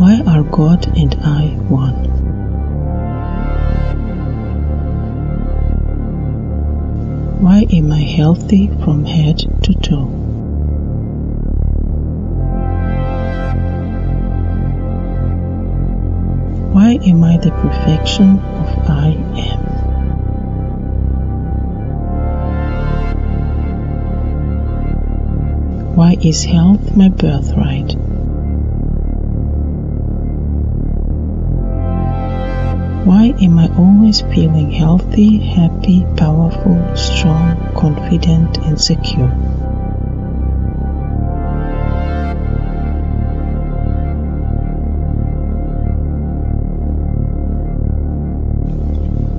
Why are God and I one? Why am I healthy from head to toe? Why am I the perfection of I am? Why is health my birthright? Why am I always feeling healthy, happy, powerful, strong, confident, and secure?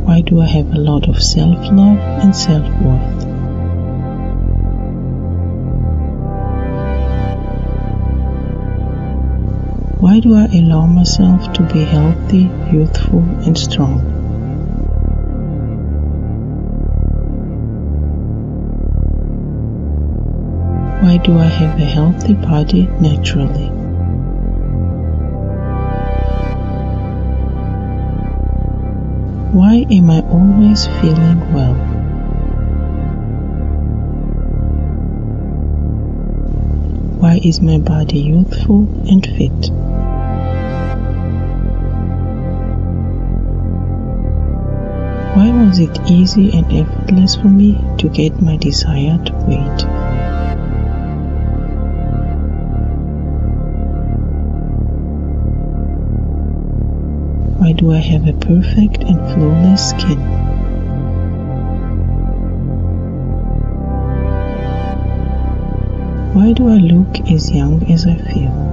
Why do I have a lot of self love and self worth? Why do I allow myself to be healthy, youthful, and strong? Why do I have a healthy body naturally? Why am I always feeling well? Why is my body youthful and fit? Why was it easy and effortless for me to get my desired weight? Why do I have a perfect and flawless skin? Why do I look as young as I feel?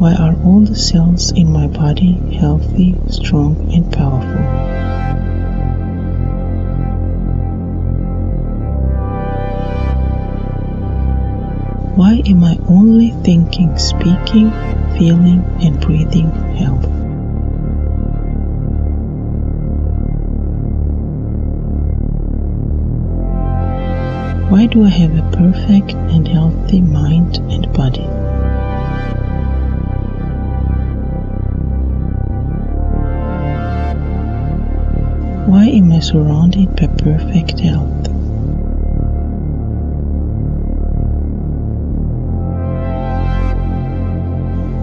Why are all the cells in my body healthy, strong, and powerful? Why am I only thinking, speaking, feeling, and breathing health? Why do I have a perfect and healthy mind and body? Why am I surrounded by perfect health?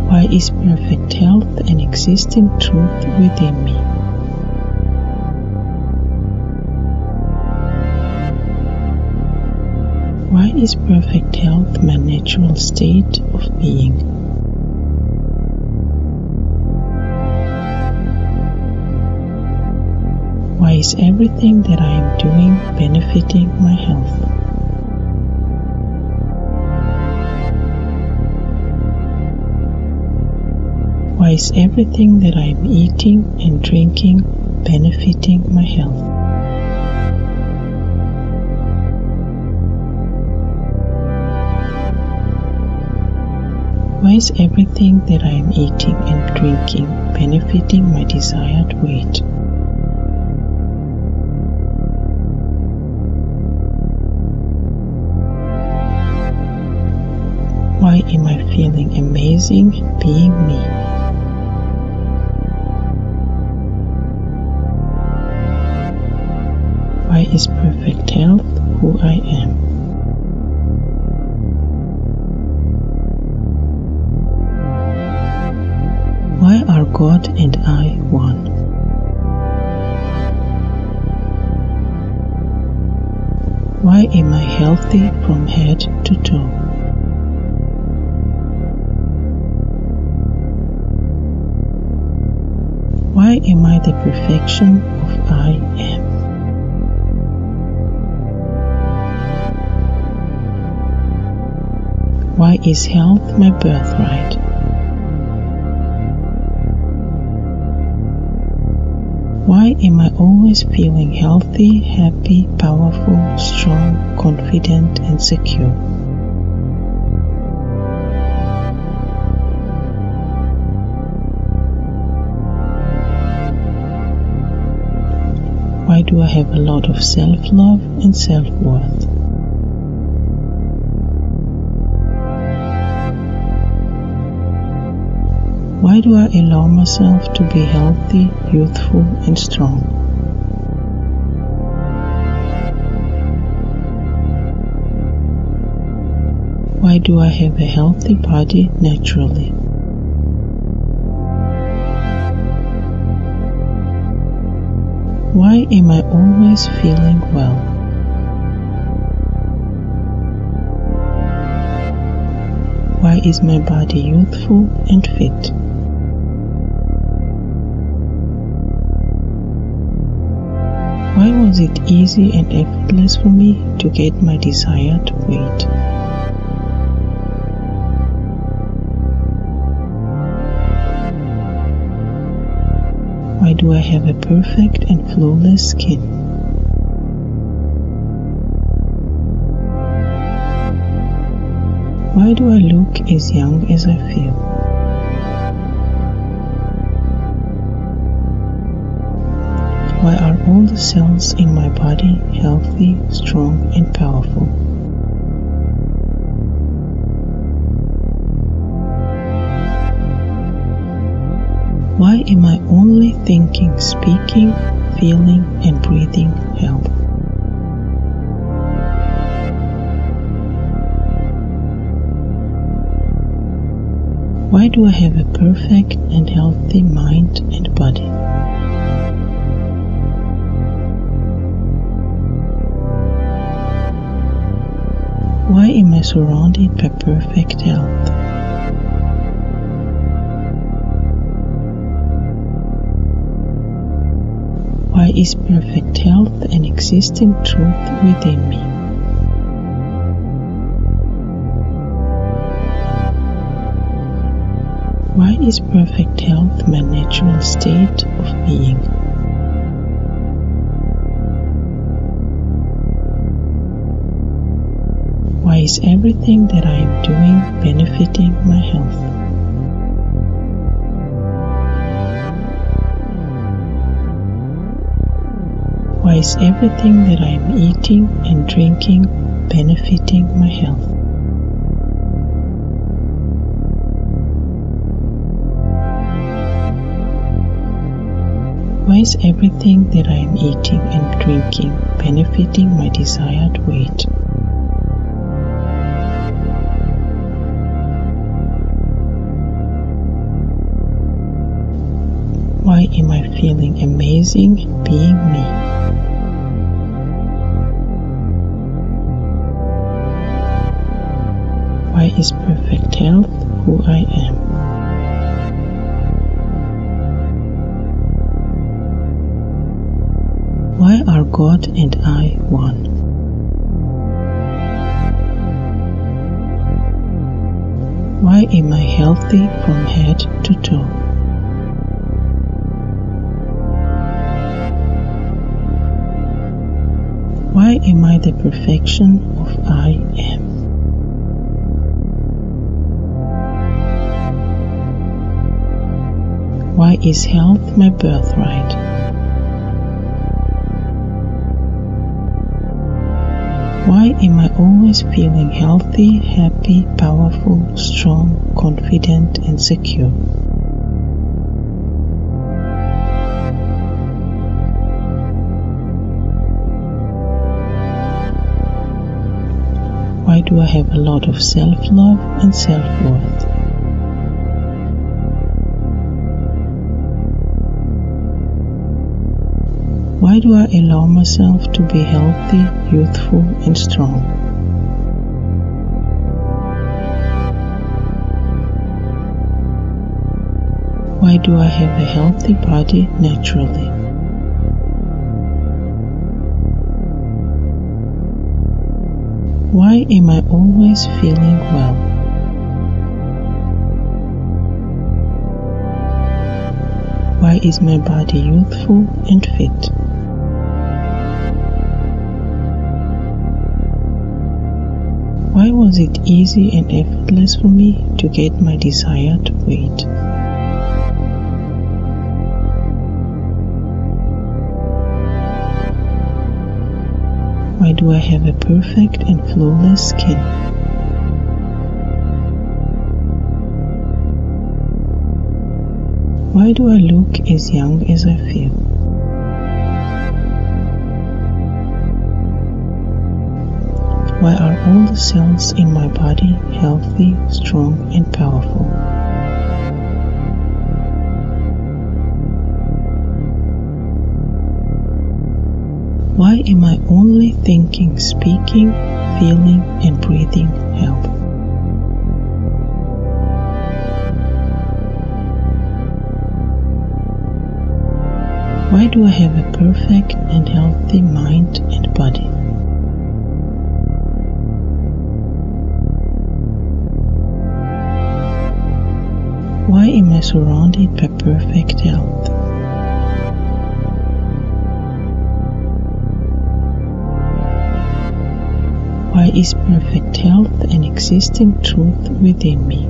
Why is perfect health an existing truth within me? Why is perfect health my natural state of being? Is everything that I am doing benefiting my health? Why is everything that I am eating and drinking benefiting my health? Why is everything that I am eating and drinking benefiting my desired weight? Why am I feeling amazing being me? Why is perfect health who I am? Why are God and I one? Why am I healthy from head to toe? Why am I the perfection of I am? Why is health my birthright? Why am I always feeling healthy, happy, powerful, strong, confident, and secure? do I have a lot of self love and self worth? Why do I allow myself to be healthy, youthful, and strong? Why do I have a healthy body naturally? Why am I always feeling well? Why is my body youthful and fit? Why was it easy and effortless for me to get my desired weight? Why do I have a perfect and flawless skin? Why do I look as young as I feel? Why are all the cells in my body healthy, strong, and powerful? Why am I only thinking, speaking, feeling, and breathing health? Why do I have a perfect and healthy mind and body? Why am I surrounded by perfect health? Is perfect health an existing truth within me? Why is perfect health my natural state of being? Why is everything that I am doing benefiting my health? Is everything that I am eating and drinking benefiting my health? Why is everything that I am eating and drinking benefiting my desired weight? Why am I feeling amazing being me? Is perfect health who I am? Why are God and I one? Why am I healthy from head to toe? Why am I the perfection of I am? Why is health my birthright? Why am I always feeling healthy, happy, powerful, strong, confident, and secure? Why do I have a lot of self love and self worth? Why do I allow myself to be healthy, youthful, and strong? Why do I have a healthy body naturally? Why am I always feeling well? Why is my body youthful and fit? Why was it easy and effortless for me to get my desired weight? Why do I have a perfect and flawless skin? Why do I look as young as I feel? Why are all the cells in my body healthy, strong, and powerful? Why am I only thinking, speaking, feeling, and breathing health? Why do I have a perfect and healthy mind and body? Why am I surrounded by perfect health? Why is perfect health an existing truth within me?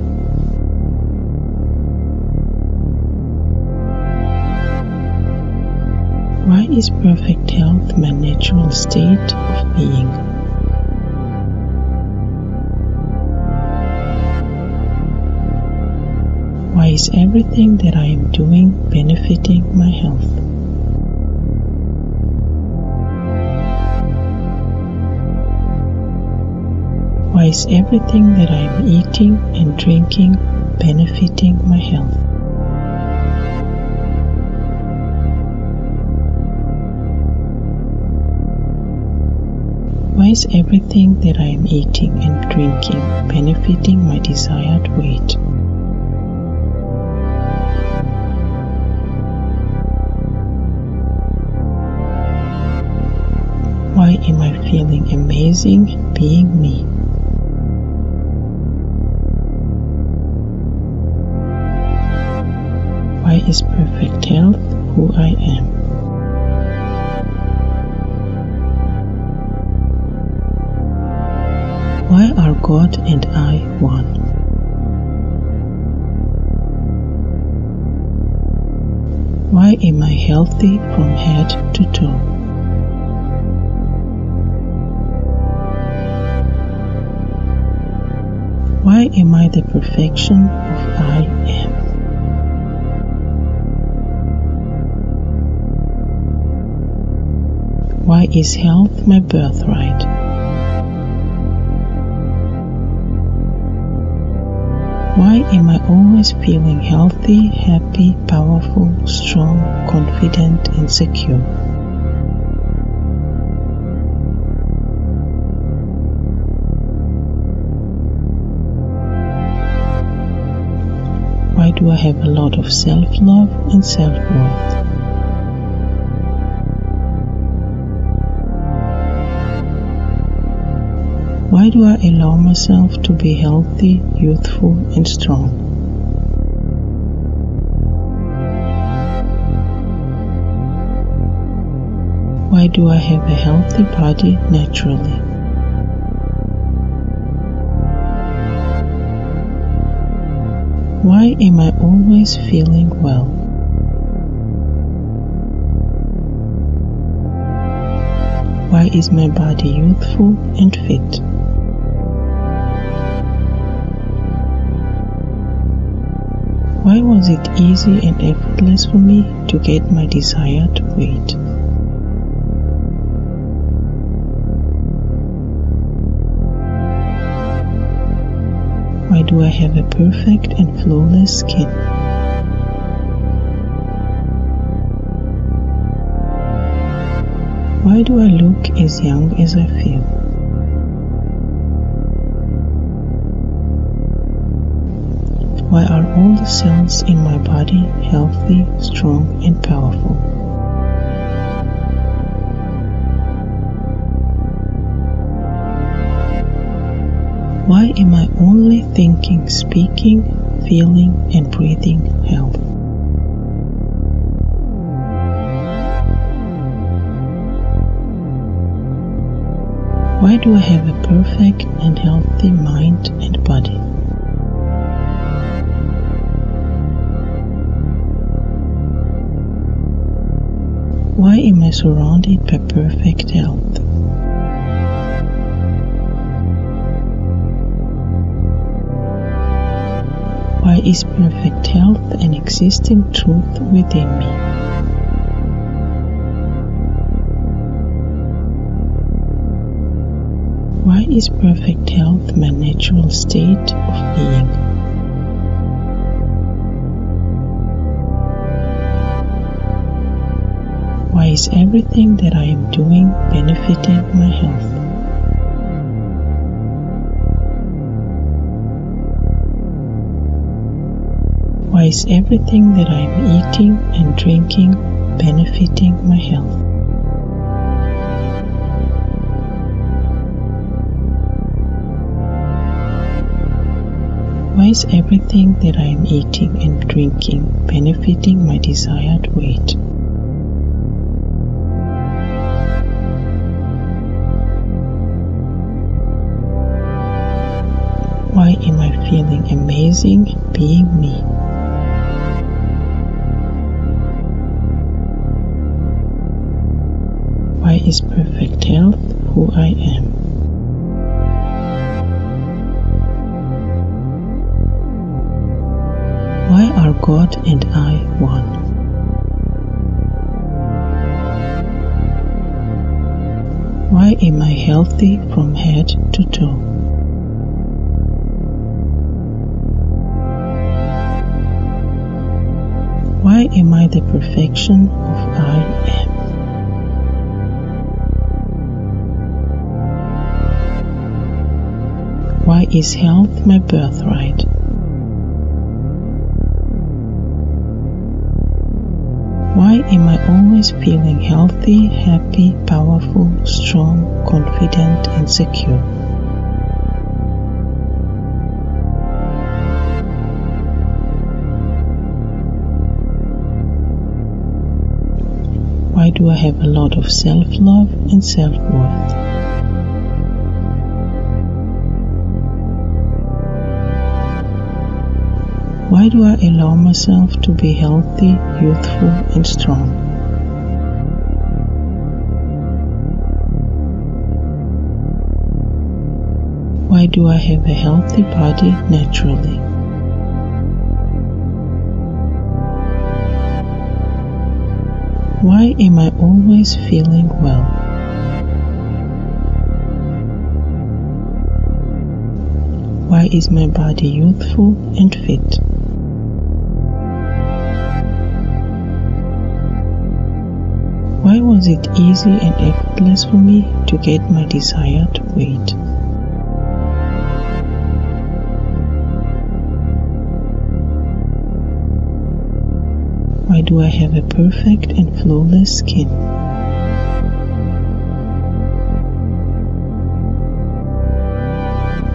Why is perfect health my natural state of being? Is everything that I am doing benefiting my health? Why is everything that I am eating and drinking benefiting my health? Why is everything that I am eating and drinking benefiting my desired weight? Why am I feeling amazing being me? Why is perfect health who I am? Why are God and I one? Why am I healthy from head to toe? Why am I the perfection of I am? Why is health my birthright? Why am I always feeling healthy, happy, powerful, strong, confident, and secure? Do I have a lot of self love and self worth? Why do I allow myself to be healthy, youthful, and strong? Why do I have a healthy body naturally? Why am I always feeling well? Why is my body youthful and fit? Why was it easy and effortless for me to get my desired weight? Do I have a perfect and flawless skin? Why do I look as young as I feel? Why are all the cells in my body healthy, strong, and powerful? Why am I only thinking, speaking, feeling, and breathing health? Why do I have a perfect and healthy mind and body? Why am I surrounded by perfect health? Why is perfect health an existing truth within me? Why is perfect health my natural state of being? Why is everything that I am doing benefiting my health? Is everything that I am eating and drinking benefiting my health? Why is everything that I am eating and drinking benefiting my desired weight? Why am I feeling amazing being me? Why is perfect health who I am? Why are God and I one? Why am I healthy from head to toe? Why am I the perfection of I am? Why is health my birthright? Why am I always feeling healthy, happy, powerful, strong, confident, and secure? Why do I have a lot of self love and self worth? Why do I allow myself to be healthy, youthful, and strong? Why do I have a healthy body naturally? Why am I always feeling well? Why is my body youthful and fit? Why was it easy and effortless for me to get my desired weight? Why do I have a perfect and flawless skin?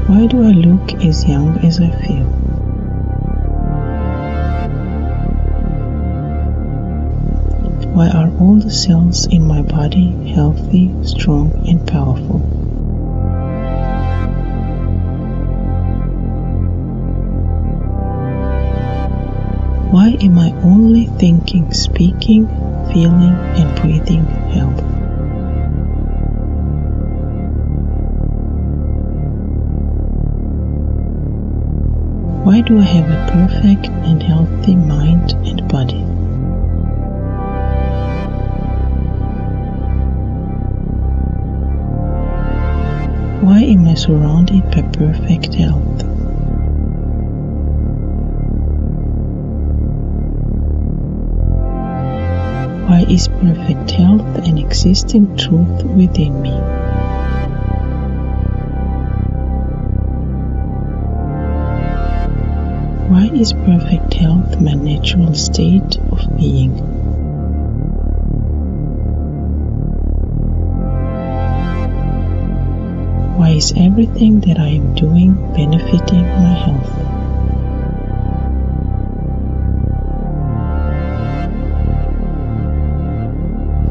Why do I look as young as I feel? Why are all the cells in my body healthy, strong, and powerful? Why am I only thinking, speaking, feeling, and breathing health? Why do I have a perfect and healthy mind and body? Why am I surrounded by perfect health? Why is perfect health an existing truth within me? Why is perfect health my natural state of being? Is everything that I am doing benefiting my health?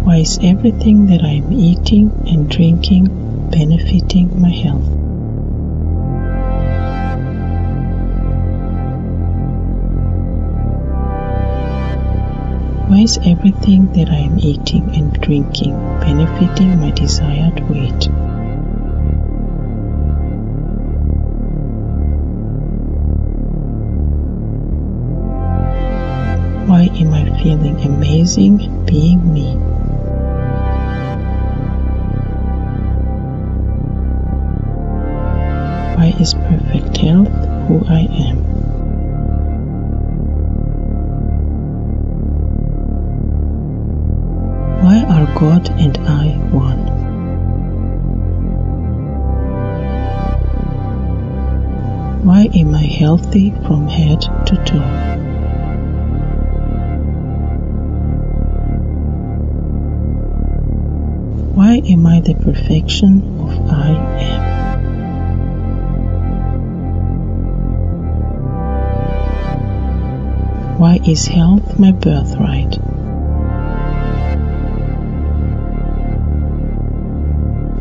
Why is everything that I am eating and drinking benefiting my health? Why is everything that I am eating and drinking benefiting my desired weight? Why am I feeling amazing being me? Why is perfect health who I am? Why are God and I one? Why am I healthy from head to toe? Why am I the perfection of I am? Why is health my birthright?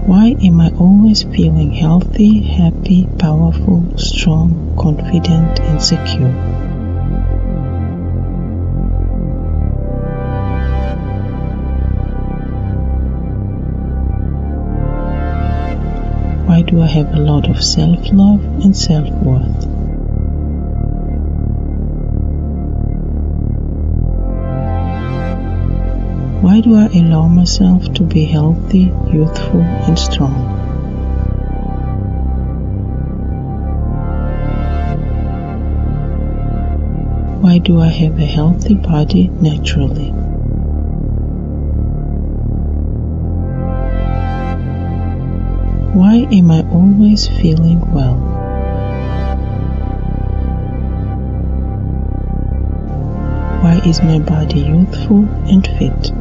Why am I always feeling healthy, happy, powerful, strong, confident, and secure? Why do I have a lot of self love and self worth? Why do I allow myself to be healthy, youthful, and strong? Why do I have a healthy body naturally? Why am I always feeling well? Why is my body youthful and fit?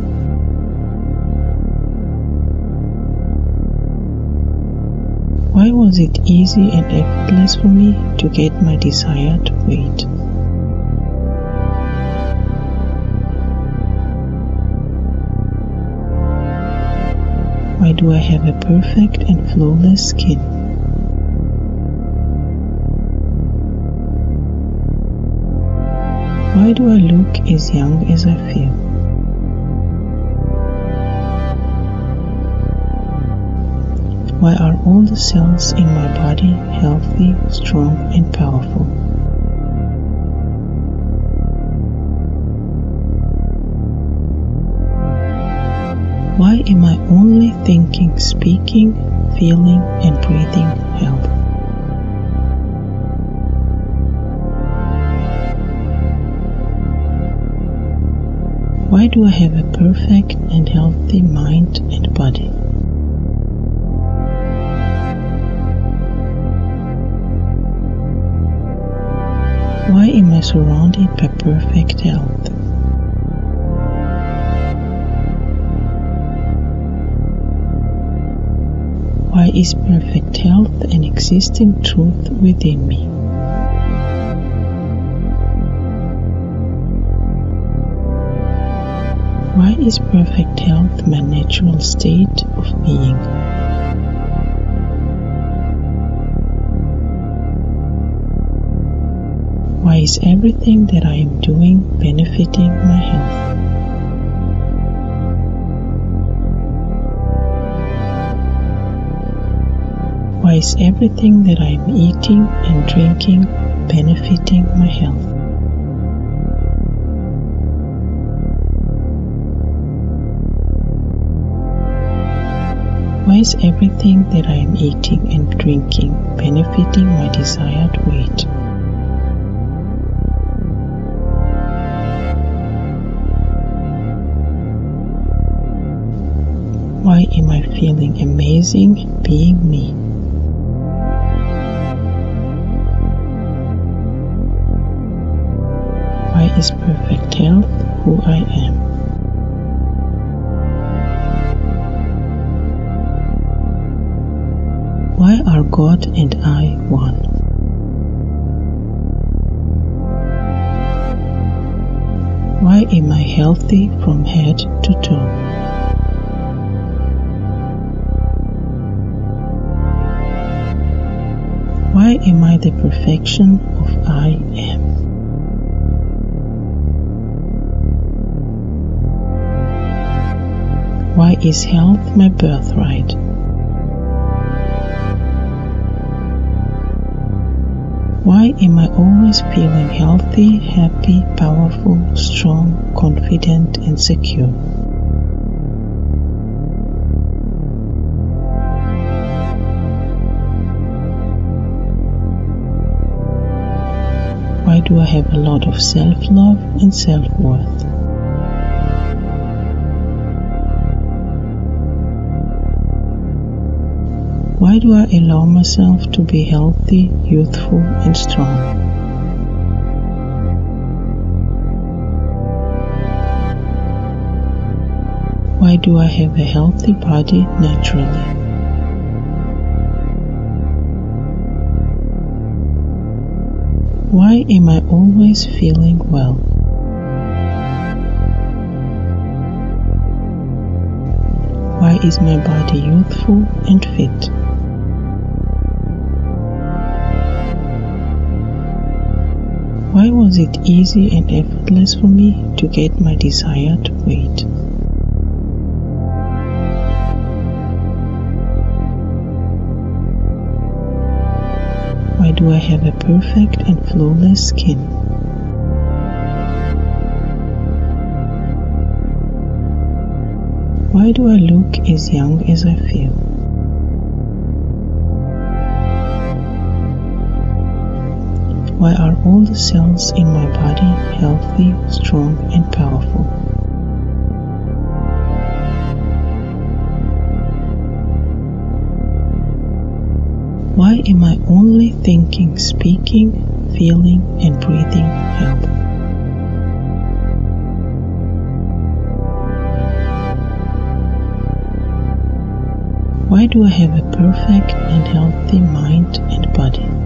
Why was it easy and effortless for me to get my desired weight? Why do I have a perfect and flawless skin? Why do I look as young as I feel? Why are all the cells in my body healthy, strong, and powerful? Why am I only thinking, speaking, feeling, and breathing health? Why do I have a perfect and healthy mind and body? Why am I surrounded by perfect health? Why is perfect health an existing truth within me? Why is perfect health my natural state of being? Why is everything that I am doing benefiting my health? Why is everything that I am eating and drinking benefiting my health? Why is everything that I am eating and drinking benefiting my desired weight? Why am I feeling amazing being me? Is perfect health who I am? Why are God and I one? Why am I healthy from head to toe? Why am I the perfection of I am? Why is health my birthright? Why am I always feeling healthy, happy, powerful, strong, confident, and secure? Why do I have a lot of self love and self worth? Why do I allow myself to be healthy, youthful, and strong? Why do I have a healthy body naturally? Why am I always feeling well? Why is my body youthful and fit? Why was it easy and effortless for me to get my desired weight? Why do I have a perfect and flawless skin? Why do I look as young as I feel? Why are all the cells in my body healthy, strong, and powerful? Why am I only thinking, speaking, feeling, and breathing health? Why do I have a perfect and healthy mind and body?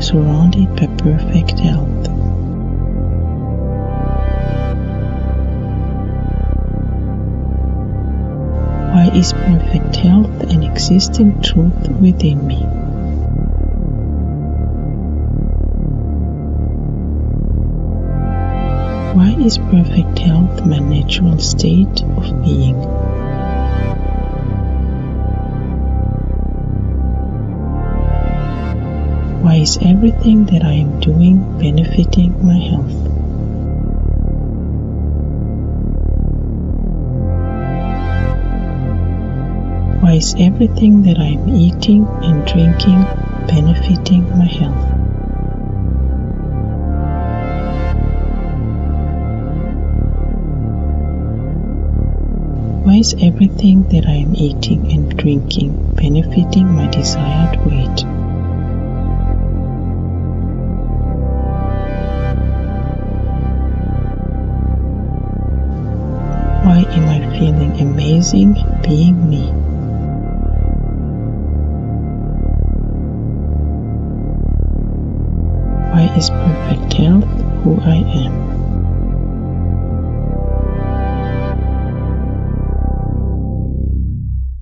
Surrounded by perfect health? Why is perfect health an existing truth within me? Why is perfect health my natural state of being? Why is everything that I am doing benefiting my health? Why is everything that I am eating and drinking benefiting my health? Why is everything that I am eating and drinking benefiting my desired weight? Why am I feeling amazing being me? Why is perfect health who I am?